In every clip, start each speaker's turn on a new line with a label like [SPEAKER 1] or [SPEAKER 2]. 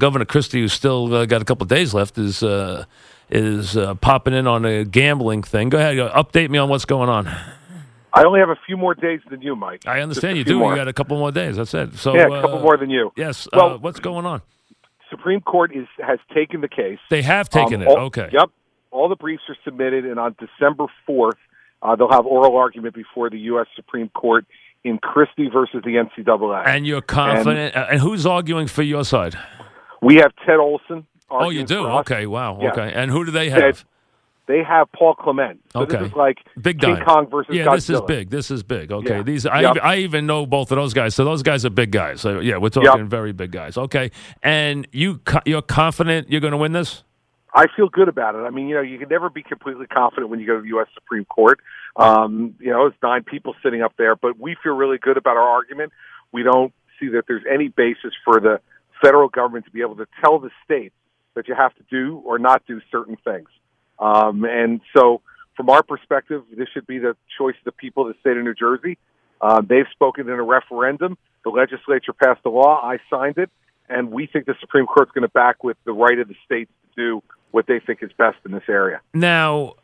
[SPEAKER 1] Governor Christie, who's still uh, got a couple of days left, is uh, is uh, popping in on a gambling thing. Go ahead, update me on what's going on.
[SPEAKER 2] I only have a few more days than you, Mike.
[SPEAKER 1] I understand you do. More. You got a couple more days. That's it. So
[SPEAKER 2] yeah, a couple uh, more than you.
[SPEAKER 1] Yes. Well, what's going on?
[SPEAKER 2] Supreme Court is has taken the case.
[SPEAKER 1] They have taken
[SPEAKER 2] um,
[SPEAKER 1] it.
[SPEAKER 2] All,
[SPEAKER 1] okay.
[SPEAKER 2] Yep. All the briefs are submitted, and on December fourth, uh, they'll have oral argument before the U.S. Supreme Court in Christie versus the NCAA.
[SPEAKER 1] And you're confident? And, and who's arguing for your side?
[SPEAKER 2] We have Ted Olson.
[SPEAKER 1] Oh, you do? Okay, wow.
[SPEAKER 2] Yeah.
[SPEAKER 1] Okay. And who do they have?
[SPEAKER 2] Ted, they have Paul Clement. So
[SPEAKER 1] okay.
[SPEAKER 2] this is like
[SPEAKER 1] big
[SPEAKER 2] King
[SPEAKER 1] time.
[SPEAKER 2] Kong versus
[SPEAKER 1] yeah,
[SPEAKER 2] Godzilla.
[SPEAKER 1] this is big. This is big. Okay,
[SPEAKER 2] Yeah.
[SPEAKER 1] these I,
[SPEAKER 2] Yep.
[SPEAKER 1] I even know both of those guys. So those guys are big guys. So yeah, we're talking
[SPEAKER 2] Yep.
[SPEAKER 1] very big guys. Okay, and you you're confident you're going to win this?
[SPEAKER 2] I feel good about it. I mean, you know, you can never be completely confident when you go to the U.S. Supreme Court. Um, you know, it's nine people sitting up there, but we feel really good about our argument. We don't see that there's any basis for the federal government to be able to tell the states that you have to do or not do certain things. Um, and so, from our perspective, this should be the choice of the people of the state of New Jersey. Uh, they've spoken in a referendum. The legislature passed a law. I signed it. And we think the Supreme Court's going to back with the right of the states to do what they think is best in this area.
[SPEAKER 1] Now,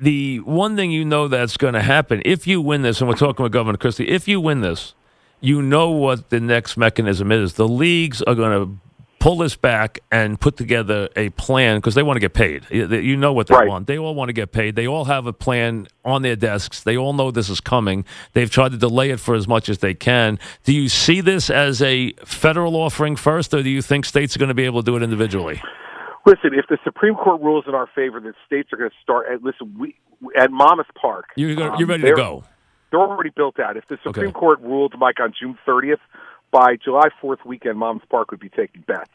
[SPEAKER 1] the one thing you know that's going to happen if you win this, and we're talking with Governor Christie, if you win this, you know what the next mechanism is. The leagues are going to pull this back and put together a plan because they want to get paid. You know what they
[SPEAKER 2] Right.
[SPEAKER 1] want. They all want to get paid. They all have a plan on their desks. They all know this is coming. They've tried to delay it for as much as they can. Do you see this as a federal offering first, or do you think states are going to be able to do it individually?
[SPEAKER 2] Listen, if the Supreme Court rules in our favor, then states are going to start. At, listen, we at Monmouth Park.
[SPEAKER 1] You're, gonna,
[SPEAKER 2] um,
[SPEAKER 1] you're ready to go.
[SPEAKER 2] They're already built out. If the Supreme
[SPEAKER 1] Okay.
[SPEAKER 2] Court ruled, Mike, on June 30th, by July 4th weekend, Monmouth Park would be taking bets.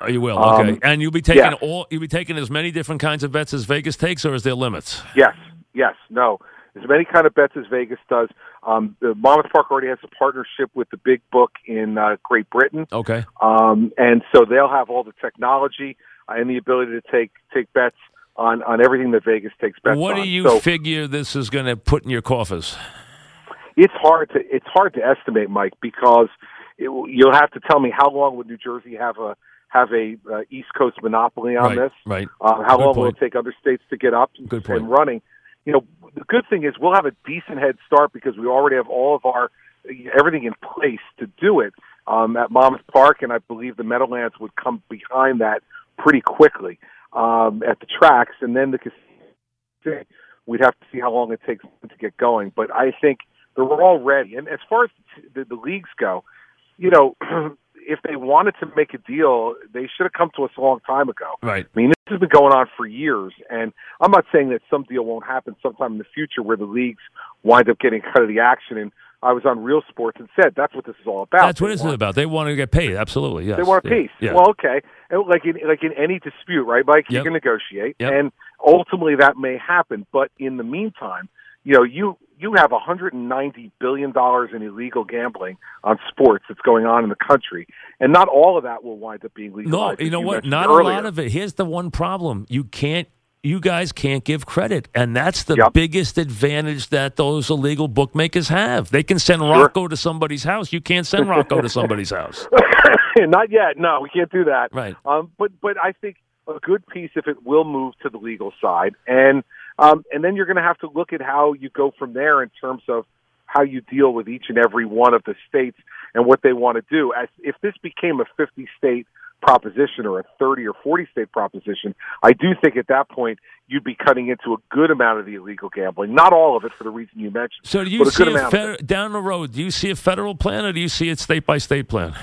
[SPEAKER 1] Oh, you will.
[SPEAKER 2] Um,
[SPEAKER 1] Okay. and you'll be taking all. You'll be taking as many different kinds of bets as Vegas takes, or is there limits?
[SPEAKER 2] Yes, yes, no. As many kind of bets as Vegas does. Um, the Monmouth Park already has a partnership with the Big Book in uh, Great Britain.
[SPEAKER 1] Okay.
[SPEAKER 2] um, and so they'll have all the technology uh, and the ability to take take bets on on everything that Vegas takes bets
[SPEAKER 1] what
[SPEAKER 2] on.
[SPEAKER 1] do you
[SPEAKER 2] so
[SPEAKER 1] figure this is going to put in your coffers?
[SPEAKER 2] It's hard to it's hard to estimate, Mike, because it, you'll have to tell me how long would New Jersey have a have a uh, East Coast monopoly on
[SPEAKER 1] right.
[SPEAKER 2] this?
[SPEAKER 1] Right.
[SPEAKER 2] Uh, how
[SPEAKER 1] Good
[SPEAKER 2] long will it take other states to get up
[SPEAKER 1] Good point.
[SPEAKER 2] and running? You know, the good thing is we'll have a decent head start because we already have all of our everything in place to do it um, at Monmouth Park, and I believe the Meadowlands would come behind that pretty quickly um, at the tracks, and then the casino. We'd have to see how long it takes to get going, but I think they're all ready. And as far as the, the leagues go, you know, if they wanted to make a deal, they should have come to us a long time ago.
[SPEAKER 1] Right.
[SPEAKER 2] I mean, this has been going on for years, and I'm not saying that some deal won't happen sometime in the future where the leagues wind up getting cut of the action. And I was on Real Sports and said that's what this is all about.
[SPEAKER 1] That's what it's
[SPEAKER 2] want-
[SPEAKER 1] about. They want to get paid. Absolutely. Yes.
[SPEAKER 2] They want a piece.
[SPEAKER 1] Yeah.
[SPEAKER 2] Well, okay. And Like in like in any dispute, right, Mike? You
[SPEAKER 1] Yep.
[SPEAKER 2] can negotiate,
[SPEAKER 1] Yep.
[SPEAKER 2] and ultimately that may happen. But in the meantime, you know, you you have 190 billion dollars in illegal gambling on sports that's going on in the country, and not all of that will wind up being
[SPEAKER 1] legal.
[SPEAKER 2] no,
[SPEAKER 1] you know what? Not
[SPEAKER 2] earlier.
[SPEAKER 1] a lot of it. Here's the one problem: you can't. You guys can't give credit, and that's the
[SPEAKER 2] Yep.
[SPEAKER 1] biggest advantage that those illegal bookmakers have. They can send Rocco to somebody's house. You can't send Rocco to somebody's house.
[SPEAKER 2] Not yet. No, we can't do that.
[SPEAKER 1] Right.
[SPEAKER 2] Um, but but I think a good piece if it will move to the legal side, and um, and then you're going to have to look at how you go from there in terms of how you deal with each and every one of the states and what they want to do. As if this became a 50 state proposition or a 30 or 40 state proposition, I do think at that point you'd be cutting into a good amount of the illegal gambling. Not all of it for the reason you mentioned.
[SPEAKER 1] So, do you
[SPEAKER 2] but a
[SPEAKER 1] a fed- down the road? Do you see a federal plan, or do you see it state by state plan?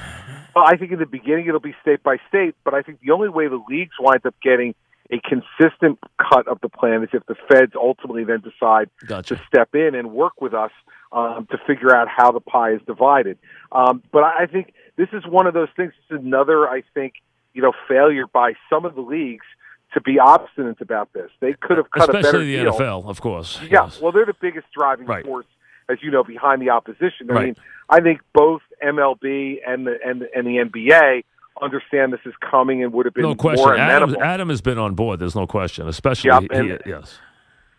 [SPEAKER 2] Well, I think in the beginning it'll be state by state, but I think the only way the leagues wind up getting a consistent cut of the plan is if the feds ultimately then decide
[SPEAKER 1] Gotcha.
[SPEAKER 2] to step in and work with us um, to figure out how the pie is divided. Um, but I think this is one of those things. Is another, I think, you know, failure by some of the leagues to be obstinate about this. They could have cut a better
[SPEAKER 1] Especially the
[SPEAKER 2] deal.
[SPEAKER 1] NFL, of course.
[SPEAKER 2] Yeah,
[SPEAKER 1] Yes.
[SPEAKER 2] well, they're the biggest driving
[SPEAKER 1] Right.
[SPEAKER 2] force, as you know, behind the opposition. I
[SPEAKER 1] Right.
[SPEAKER 2] mean, I think both MLB and the and, and the NBA understand this is coming and would have been
[SPEAKER 1] no question. Adam. Adam has been on board. There's no question. Especially,
[SPEAKER 2] Yep,
[SPEAKER 1] he- yes.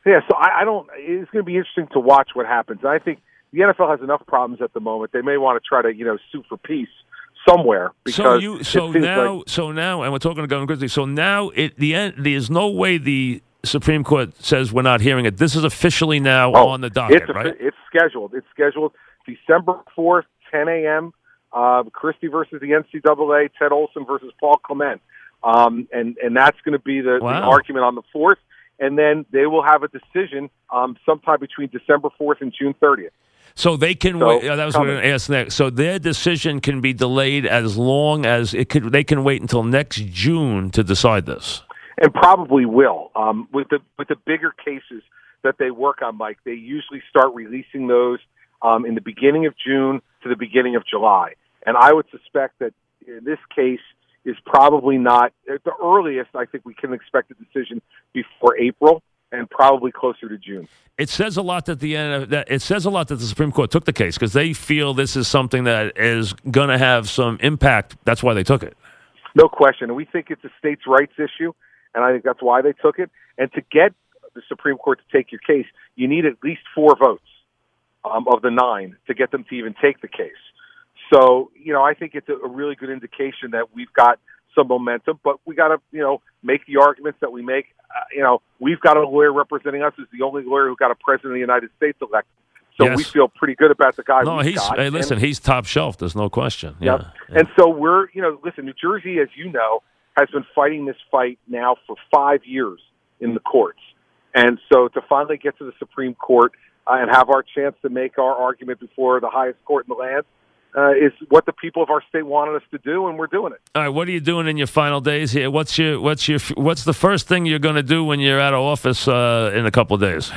[SPEAKER 2] Yeah, so I, I don't. It's going to be interesting to watch what happens. I think the NFL has enough problems at the moment. They may want to try to, you know, sue for peace somewhere.
[SPEAKER 1] So you so now
[SPEAKER 2] like-
[SPEAKER 1] so now and we're talking to Governor Christie. So now it the end there's no way the Supreme Court says we're not hearing it. This is officially now
[SPEAKER 2] Oh,
[SPEAKER 1] on the docket,
[SPEAKER 2] it's a-
[SPEAKER 1] right?
[SPEAKER 2] It's scheduled. It's scheduled December fourth, 10 a.m. Uh, Christie versus the NCAA, Ted Olson versus Paul Clement, um, and and that's going to be the, the argument on the fourth. And then they will have a decision um, sometime between December fourth and June thirtieth.
[SPEAKER 1] So they can
[SPEAKER 2] So,
[SPEAKER 1] wait. uh, That was what I was going to ask next. So their decision can be delayed as long as it could. They can wait until next June to decide this.
[SPEAKER 2] and probably will. Um, with the with the bigger cases that they work on, Mike, they usually start releasing those um, in the beginning of June to the beginning of July. And I would suspect that in this case is probably not at the earliest. I think we can expect a decision before April, and probably closer to June.
[SPEAKER 1] It says a lot that the uh, that it says a lot that the Supreme Court took the case because they feel this is something that is going to have some impact. That's why they took it.
[SPEAKER 2] No question. And we think it's a states' rights issue, and I think that's why they took it. And to get the Supreme Court to take your case, you need at least four votes um, of the nine to get them to even take the case. So, you know, I think it's a, really good indication that we've got some momentum, but we got to, you know, make the arguments that we make. Uh, you know, we've got a lawyer representing us who's the only lawyer who got a president of the United States elected. So
[SPEAKER 1] Yes.
[SPEAKER 2] we feel pretty good about the guy.
[SPEAKER 1] No,
[SPEAKER 2] we've
[SPEAKER 1] he's
[SPEAKER 2] got.
[SPEAKER 1] hey,
[SPEAKER 2] And-
[SPEAKER 1] listen. He's top shelf. There's no question. Yeah.
[SPEAKER 2] Yep. And so we're, you know, listen, New Jersey, as you know, has been fighting this fight now for five years in the courts. And so to finally get to the Supreme Court uh, and have our chance to make our argument before the highest court in the land uh, is what the people of our state wanted us to do, and we're doing it.
[SPEAKER 1] All right, what are you doing in your final days here? What's your what's your what's the first thing you're going to do when you're out of office uh, in a couple of days?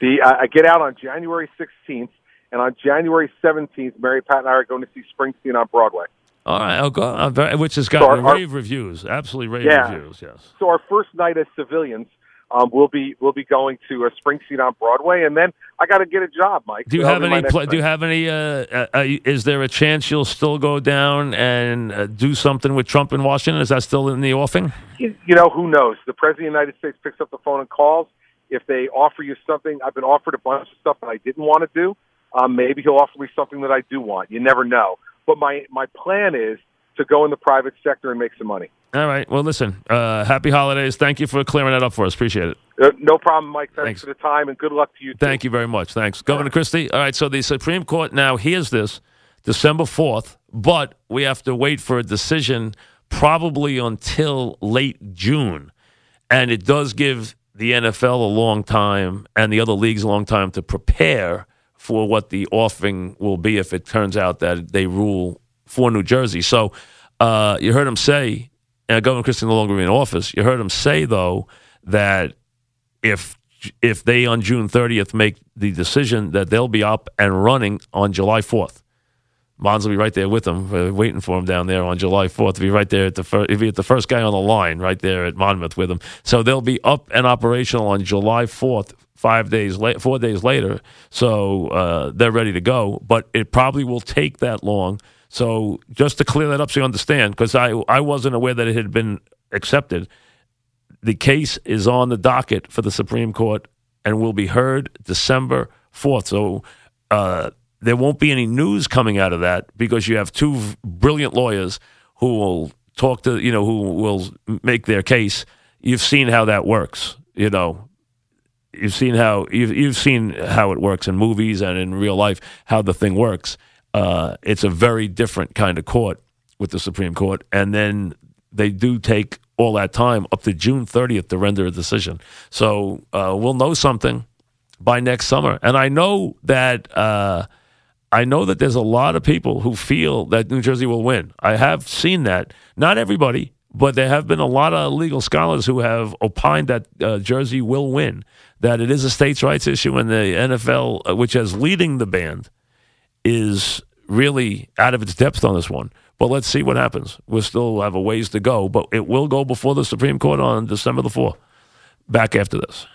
[SPEAKER 2] The uh, I get out on January 16th, and on January 17th, Mary Pat and I are going to see Springsteen on Broadway.
[SPEAKER 1] All right, go. uh, which has gotten
[SPEAKER 2] our- our-
[SPEAKER 1] rave reviews, absolutely rave
[SPEAKER 2] Yeah.
[SPEAKER 1] reviews. Yes.
[SPEAKER 2] So our first night as civilians, um, we'll be we'll be going to uh, Springsteen on Broadway, and then I got to get a job, Mike.
[SPEAKER 1] Do you
[SPEAKER 2] So
[SPEAKER 1] have
[SPEAKER 2] that'll be my
[SPEAKER 1] any? Pl- do you have any? Uh, uh, uh, is there a chance you'll still go down and uh, do something with Trump in Washington? Is that still in the offing?
[SPEAKER 2] you, you know, who knows? The president of the United States picks up the phone and calls. If they offer you something, I've been offered a bunch of stuff that I didn't want to do. Um, maybe he'll offer me something that I do want. You never know. But my my plan is to go in the private sector and make some money.
[SPEAKER 1] All right. Well, listen. Uh, happy holidays. Thank you for clearing that up for us. Appreciate it.
[SPEAKER 2] Uh, no problem, Mike. Thanks,
[SPEAKER 1] Thanks.
[SPEAKER 2] for the time and good luck to you. Too.
[SPEAKER 1] Thank you very much. Thanks, Governor Christie. All right. So the Supreme Court now hears this December fourth, but we have to wait for a decision probably until late June, and it does give the NFL a long time and the other leagues a long time to prepare for what the offing will be if it turns out that they rule for New Jersey. So uh, you heard him say, and Governor Christie no longer in office. You heard him say though that if if they on June 30th make the decision that they'll be up and running on July 4th. Mons will be right there with them, uh, waiting for him down there on July 4th. He'll be right there at the first, he'll be at the first guy on the line right there at Monmouth with him. So they'll be up and operational on July 4th, five days late, four days later. So uh, they're ready to go. But it probably will take that long. So just to clear that up so you understand, because I, I wasn't aware that it had been accepted the case is on the docket for the Supreme Court and will be heard December 4th. So uh, there won't be any news coming out of that because you have two brilliant lawyers who will talk to, you know, who will make their case. You've seen how that works, you know. You've seen how you've, you've seen how it works in movies and in real life how the thing works. Uh, it's a very different kind of court with the Supreme Court, and then they do take all that time up to June 30th to render a decision. So uh, we'll know something by next summer. And I know that uh, I know that there's a lot of people who feel that New Jersey will win. I have seen that. Not everybody, but there have been a lot of legal scholars who have opined that uh, Jersey will win. That it is a states' rights issue, and the NFL, uh, which is leading the band, is really out of its depth on this one. But let's see what happens. We still have a ways to go, but it will go before the Supreme Court on December the 4th. Back after this.